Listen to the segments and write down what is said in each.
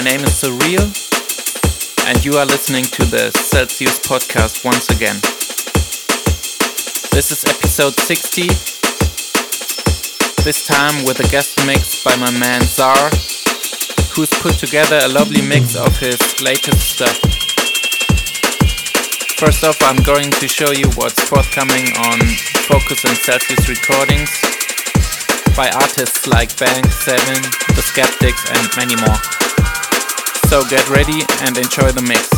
My name is Surreal, and you are listening to the Celsius podcast once again. This is episode 60, this time with a guest mix by my man Zar, who's put together a lovely mix of his latest stuff. First off, I'm going to show you what's forthcoming on Focus and Celsius recordings by artists like Bank, Seven, The Skeptics, and many more. So get ready and enjoy the mix.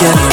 Yeah.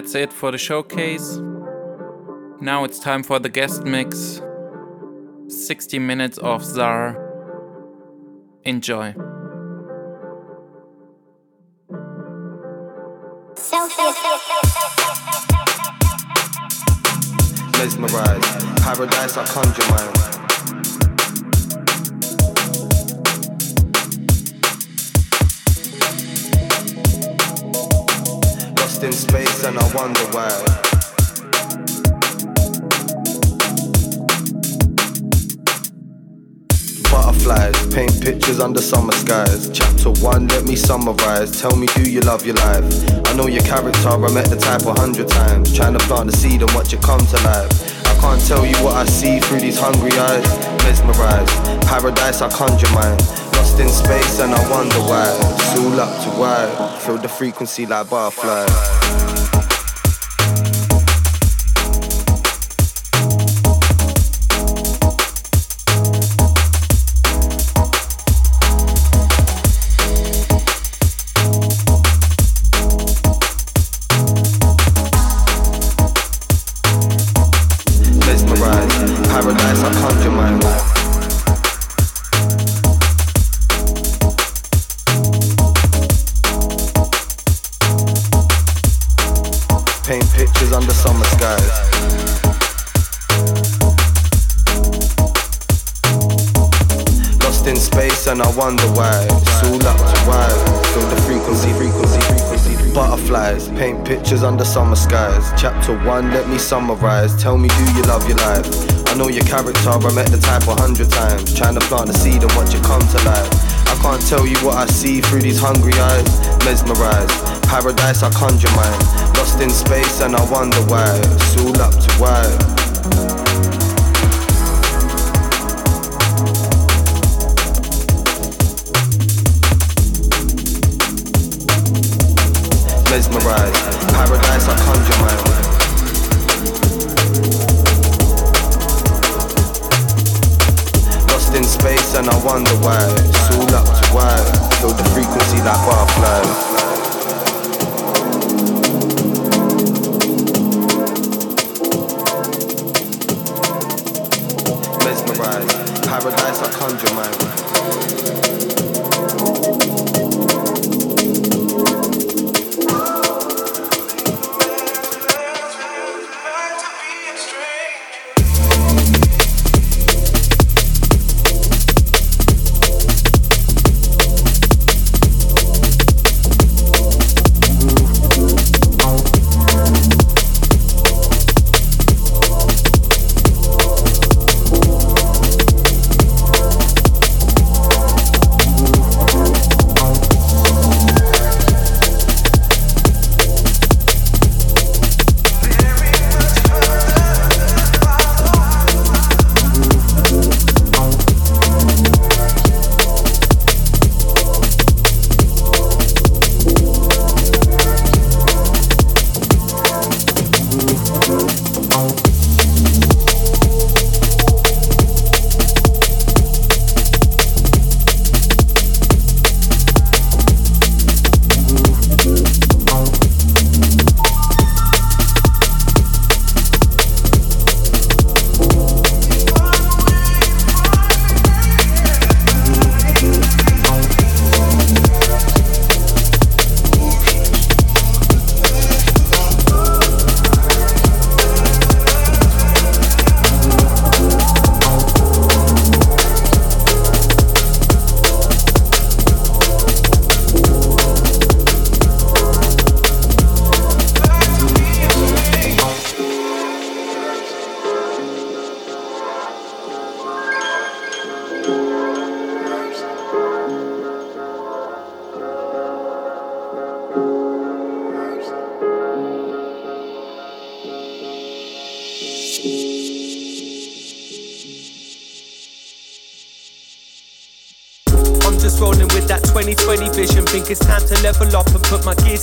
That's it for the showcase. Now it's time for the guest mix 60 minutes of Czar. Enjoy. And I wonder why. butterflies, paint pictures under summer skies. Chapter one, let me summarize. Tell me, do you love your life? I know your character, I met the type a hundred times. Trying to plant the seed and watch it come to life. I can't tell you what I see through these hungry eyes. Mesmerized, paradise I conjure mine. Lost in space and I wonder why. It's all up to why. Feel the frequency like butterflies. Summarize. Tell me, do you love your life? I know your character, I met the type a hundred times. Trying to plant a seed and watch it come to life. I can't tell you what I see through these hungry eyes. Mesmerized, paradise I conjure mine. Lost in space and I wonder why. It's all up to why. mesmerized. And I wonder why. It's all up to why. Feel the frequency like. Mesmerized. Paradise I conjure my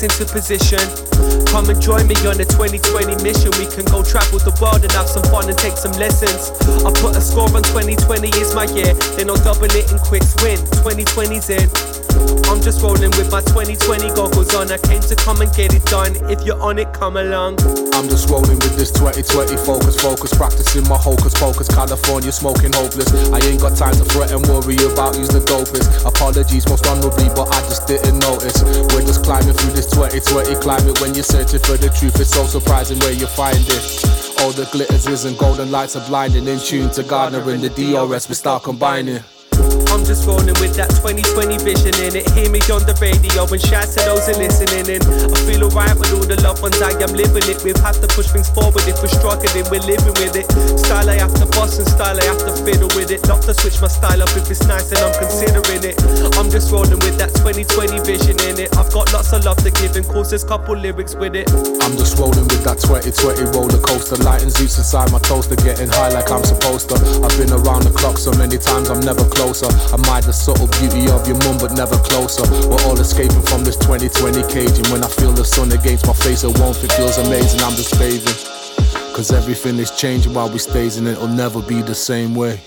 into position. Come and join me on a 2020 mission. We can go travel the world and have some fun and take some lessons. I put a score on 2020 is my year, then I'll double it in quick win. 2020's in. I'm just rolling with my 2020 goggles on. I came to come and get it done. If you're on it, come along. I'm just rolling with this 2020 focus, focus, practicing my hocus pocus. California smoking hopeless. I ain't got time to fret and worry about who's the dopest. Apologies most honorably, but I just didn't notice. We're just climbing through this 2020 climate. When you're searching for the truth, it's so surprising where you find it. All the glitters isn't golden lights are blinding. In tune to Gardner and the DRS, we start combining. I'm just rolling with that 2020 vision in it. Hear me on the radio and shout to those who listening in. I feel alright with all the loved ones I am living it. Have to push things forward if we're struggling, we're living with it. Style I have to boss and style I have to fiddle with it. Not to switch my style up if it's nice and I'm considering it. I'm just rolling with that 2020 vision in it. I've got lots of love to give and cause there's couple lyrics with it. I'm just rolling with that 2020 roller coaster. Lighting Zeus inside my toaster, getting high like I'm supposed to. I've been around the clock so many times I'm never closer. I might the subtle beauty of your mum, but never closer. We're all escaping from this 2020 cage. And when I feel the sun against my face, a warmth, it feels amazing. I'm just bathing. Cause everything is changing while we stays, and it'll never be the same way.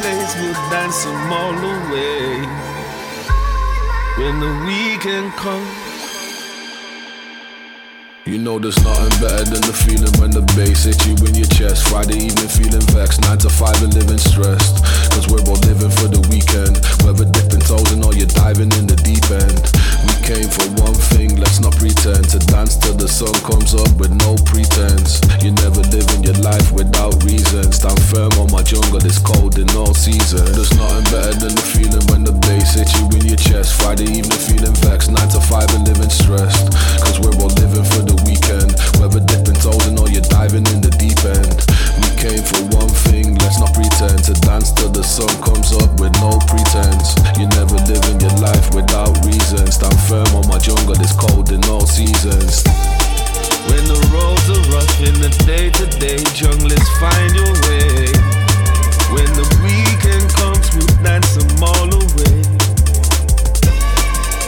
Place we'll dance them all away. When the weekend comes. You know there's nothing better than the feeling when the bass hits you in your chest. Friday evening feeling vexed, 9 to 5 and living stressed. Cause we're all living for the weekend. Whether dipping toes and or you're diving in the deep end. We came for one thing, let's not pretend. To dance till the sun comes up with no pretense. You're never living your life without reason. Stand firm on my jungle, it's cold in all season. There's nothing better than the feeling when the bass hits you in your chest. Friday evening feeling vexed, 9 to 5 and living stressed. Cause we're all living for the the weekend. Whether dipping toes or you're diving in the deep end. We came for one thing, let's not pretend to dance till the sun comes up with no pretense. You're never living your life without reason. Stand firm on my jungle, it's cold in all seasons. When the roads are rough in the day to day, junglers find your way. When the weekend comes, we'll dance them all away.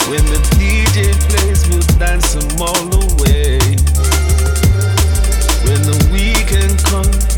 When the DJ plays, we'll dance all away. When the weekend comes.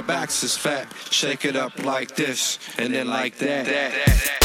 Her back's is fat. Shake it up like this, and then like that. fishing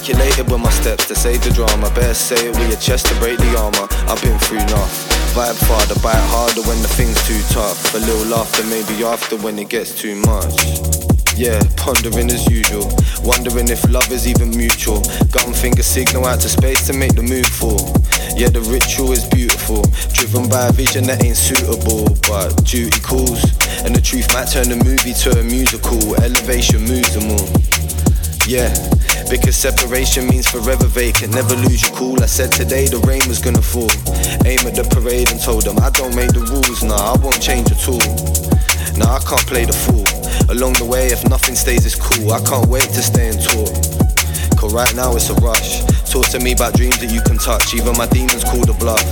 calculated with my steps to save the drama. Better say it with your chest to break the armor. I've been through enough. Vibe farther, bite harder when the thing's too tough. A little laughter maybe after when it gets too much. Yeah, pondering as usual. Wondering if love is even mutual. Gun finger signal out to space to make the move for. Yeah, the ritual is beautiful. Driven by a vision that ain't suitable. But duty calls. And the truth might turn the movie to a musical. Elevation moves them all. Yeah, because separation means forever vacant. Never lose your cool. I said today the rain was gonna fall. Aim at the parade and told them I don't make the rules. Nah, I won't change at all. Nah, I can't play the fool. Along the way, if nothing stays, it's cool. I can't wait to stay and talk. Cause right now it's a rush. Talk to me about dreams that you can touch. Even my demons call the bluff.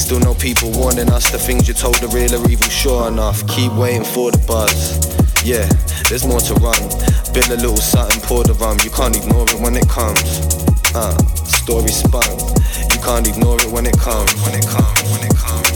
Still no people warning us the things you told are real or evil, sure enough. Keep waiting for the buzz. Yeah, there's more to run. Build a little something, pour the rum. You can't ignore it when it comes. Uh, story spun. You can't ignore it. When it comes, when it comes, when it comes.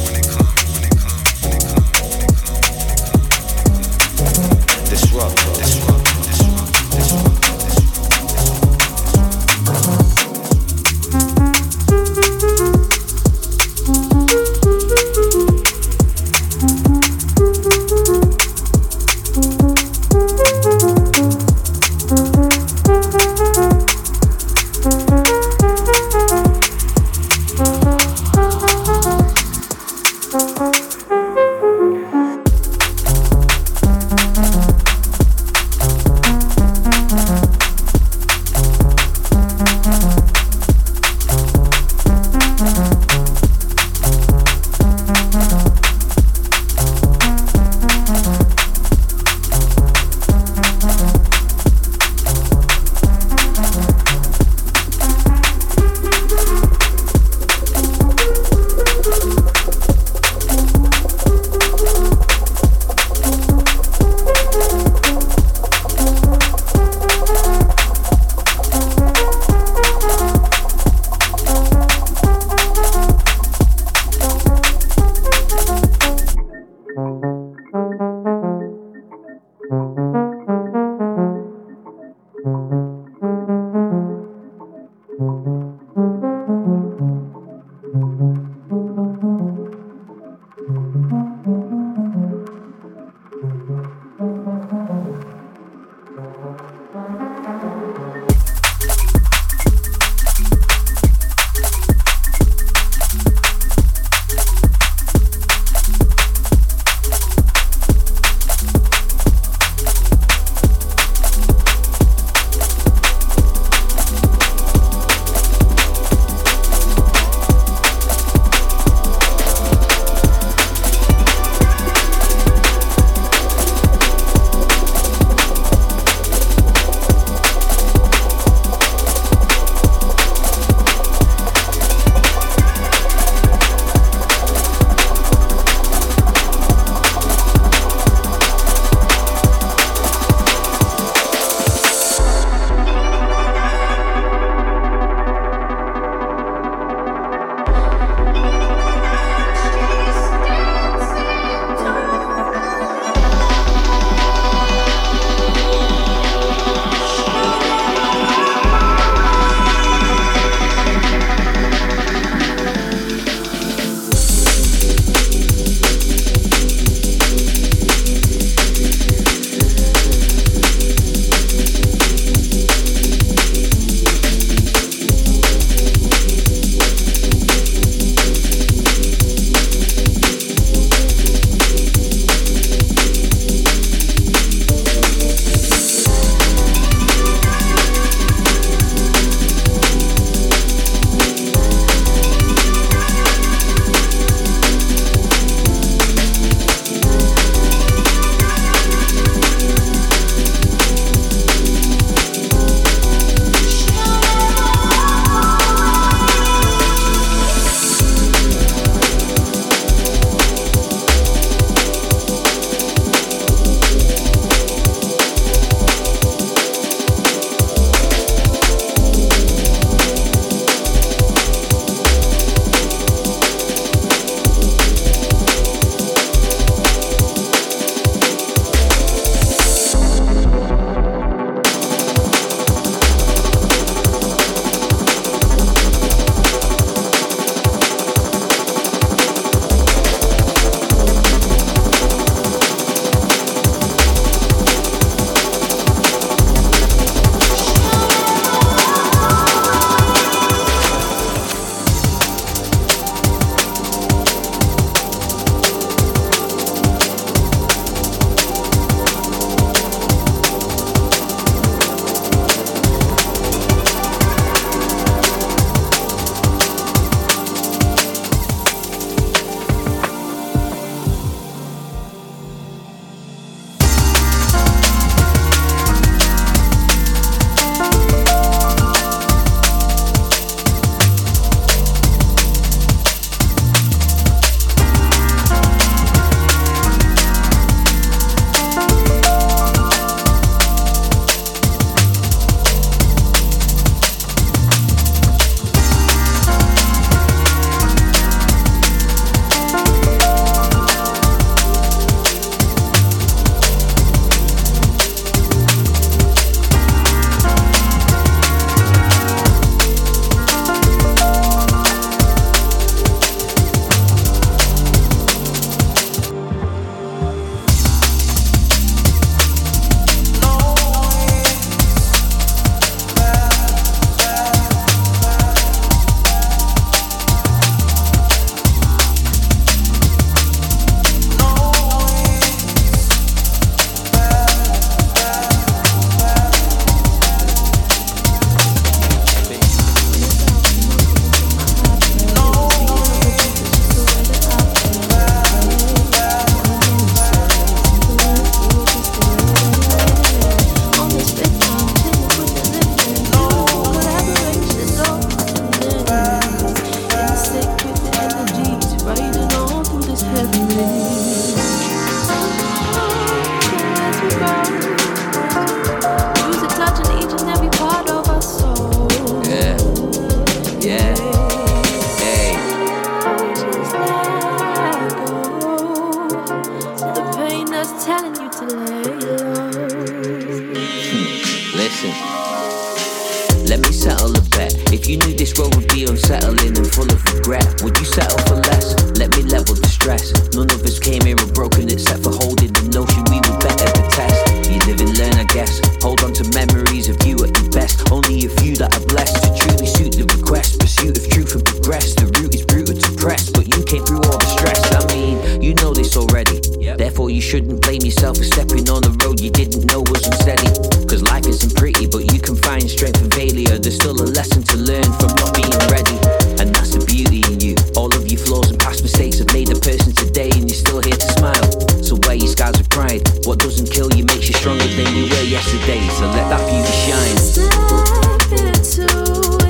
know this already. Yep. Therefore, you shouldn't blame yourself for stepping on the road you didn't know was unsteady. Cause life isn't pretty, but you can find strength in failure. There's still a lesson to learn from not being ready. And that's the beauty in you. All of your flaws and past mistakes have made the person today, and you're still here to smile. So wear your scars with pride. What doesn't kill you makes you stronger than you were yesterday. So let that beauty shine. Step into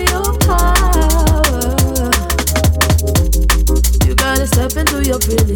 your power. You gotta step into your brilliance.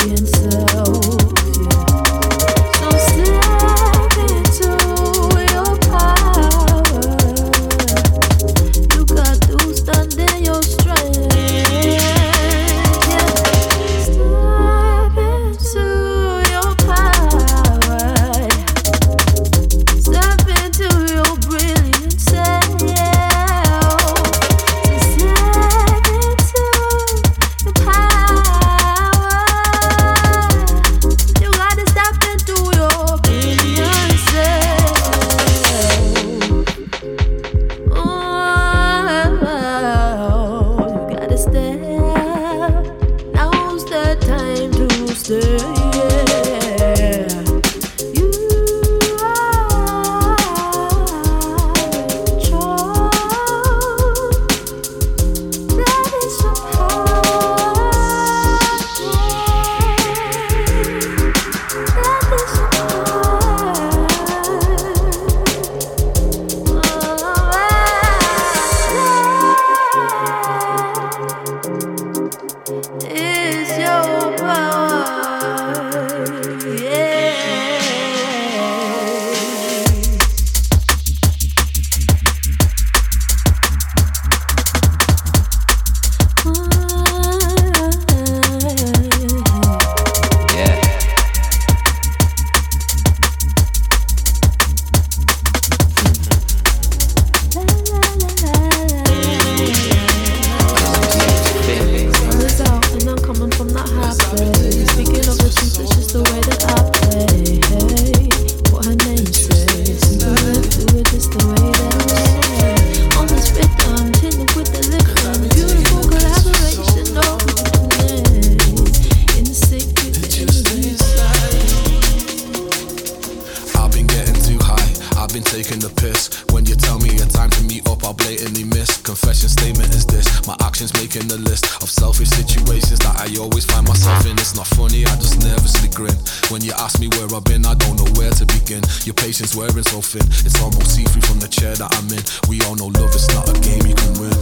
Statement is this My actions making a list of selfish situations that I always find myself in. It's not funny, I just nervously grin. When you ask me where I've been, I don't know where to begin. Your patience wearing so thin, it's almost see through from the chair that I'm in. We all know love is not a game you can win.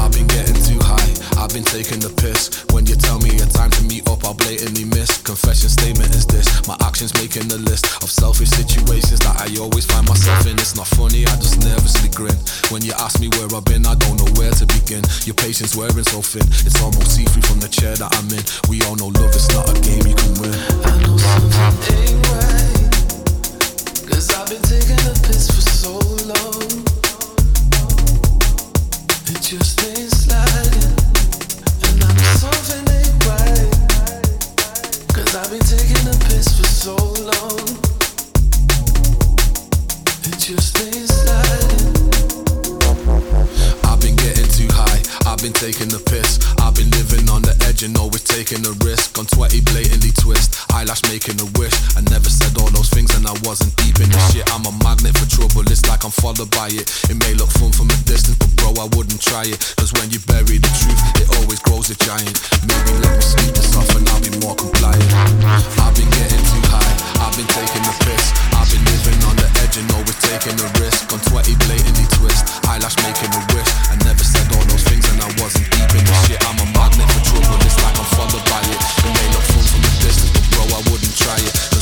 I've been getting too high, I've been taking the piss. When you tell me a time to meet up, I'll blatantly miss. Confession statement is this My actions making a list of selfish situations that I always find myself in. It's not funny, I just nervously grin. When you ask me where I've been, I don't know where to begin. Your patience wearing so thin, it's almost see through from the chair that I'm in. We all know love is not a game you can win. I know something right, cause I've been taking a piss for so long. It just ain't sliding, and I know something ain't right, cause I've been taking a piss for so long. It just ain't sliding. I've been taking the piss. I've been living on the edge and always taking a risk. On 20 blatantly twist, eyelash making a wish. I never said all those things and I wasn't deep in the shit. I'm a magnet for trouble, it's like I'm followed by it. It may look fun from a distance, but bro, I wouldn't try it. Cause when you bury the truth, it always grows a giant. Maybe let me sleep this off and I'll be more compliant. I've been getting too high, I've been taking the piss. I've been living on the edge and always taking a risk. On 20 blatantly twist, eyelash making a wish. I never said all those things and I I wasn't deep in the shit. I'm a magnet for trouble, it's like I'm followed by it. From distance, but bro, I wouldn't try it.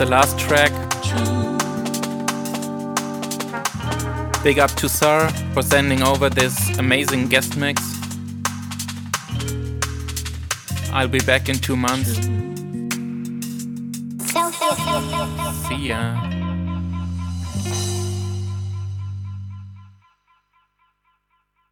The last track. Big up to Sir for sending over this amazing guest mix. I'll be back in two months.